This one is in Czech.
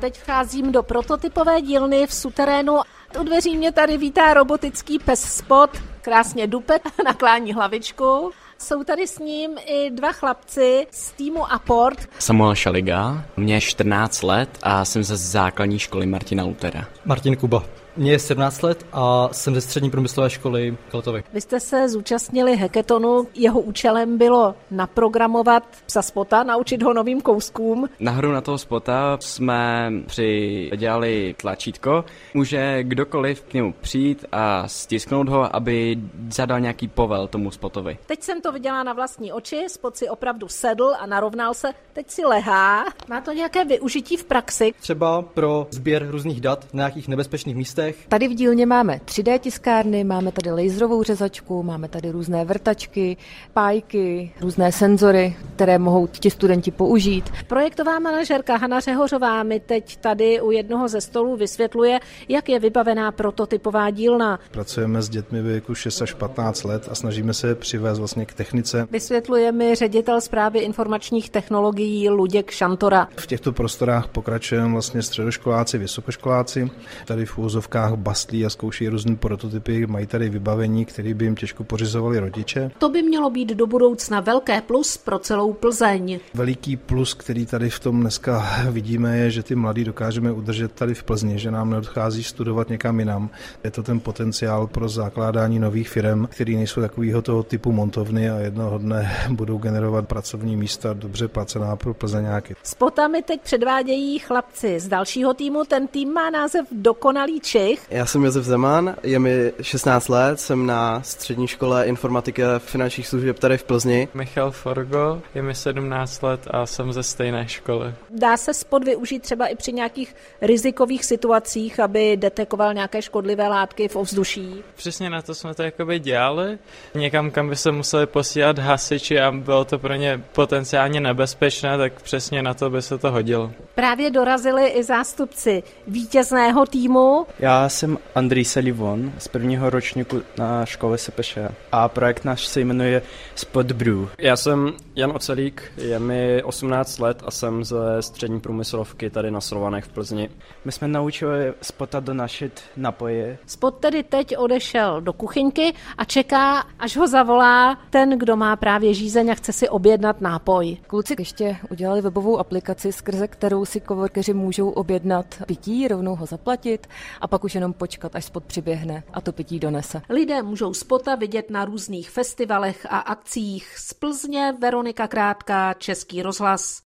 Teď vcházím do prototypové dílny v suterénu. U dveří mě tady vítá robotický pes Spot, krásně dupet, naklání hlavičku. Jsou tady s ním i dva chlapci z týmu Aport. Samuel Šaliga, mě je 14 let a jsem ze základní školy Martina Lutera. Martin Kuba. Mně je 17 let a jsem ze střední průmyslové školy Kaltovy. Vy jste se zúčastnili hackathonu, jeho účelem bylo naprogramovat psa spota, naučit ho novým kouskům. Na hru na toho spota jsme přidělali tlačítko. Může kdokoliv k němu přijít a stisknout ho, aby zadal nějaký povel tomu spotovi. Teď jsem to viděla na vlastní oči, spot si opravdu sedl a narovnal se, teď si lehá. Má to nějaké využití v praxi? Třeba pro sběr různých dat na nějakých nebezpečných místech letech. Tady v dílně máme 3D tiskárny, máme tady laserovou řezačku, máme tady různé vrtačky, pájky, různé senzory, které mohou ti studenti použít. Projektová manažerka Hana Řehořová mi teď tady u jednoho ze stolů vysvětluje, jak je vybavená prototypová dílna. Pracujeme s dětmi věku 6 až 15 let a snažíme se přivést vlastně k technice. Vysvětluje mi ředitel zprávy informačních technologií Luděk Šantora. V těchto prostorách pokračujeme vlastně středoškoláci, vysokoškoláci. Tady v úzovkách bastlí a zkouší různé prototypy, mají tady vybavení, které by jim těžko pořizovali rodiče. To by mělo být do budoucna velké plus pro celou Plzeň. Veliký plus, který tady v tom dneska vidíme, je, že ty mladí dokážeme udržet tady v Plzni, že nám neodchází studovat někam jinam. Je to ten potenciál pro zakládání nových firm, které nejsou takového toho typu montovny a jednoho dne budou generovat pracovní místa dobře placená pro Plzeňáky. Spotami teď předvádějí chlapci z dalšího týmu. Ten tým má název Dokonalý Čech. Já jsem Josef Zeman, je mi 16 let, jsem na střední škole informatiky a finančních služeb tady v Plzni. Michal Forgo, je mi 17 let a jsem ze stejné školy. Dá se spod využít třeba i při nějakých rizikových situacích, aby detekoval nějaké škodlivé látky v ovzduší? Přesně na to jsme to jakoby dělali. Někam, kam by se museli posílat hasiči a bylo to pro ně potenciálně nebezpečné, tak přesně na to by se to hodilo. Právě dorazili i zástupci vítězného týmu. Já jsem Andrej Salivon z prvního ročníku na škole SPŠ a projekt náš se jmenuje Spot Brew. Já jsem Jan Ocelík, je mi 18 let a jsem ze střední průmyslovky tady na Slovanech v Plzni. My jsme naučili Spota donašit napoje. Spot tedy teď odešel do kuchyňky a čeká, až ho zavolá ten, kdo má právě žízeň a chce si objednat nápoj. Kluci ještě udělali webovou aplikaci, skrze kterou si coworkeři můžou objednat pití, rovnou ho zaplatit a pak už jenom počkat, až spot přiběhne a to pití donese. Lidé můžou spota vidět na různých festivalech a akcích z Plzně Veronika Krátká, Český rozhlas.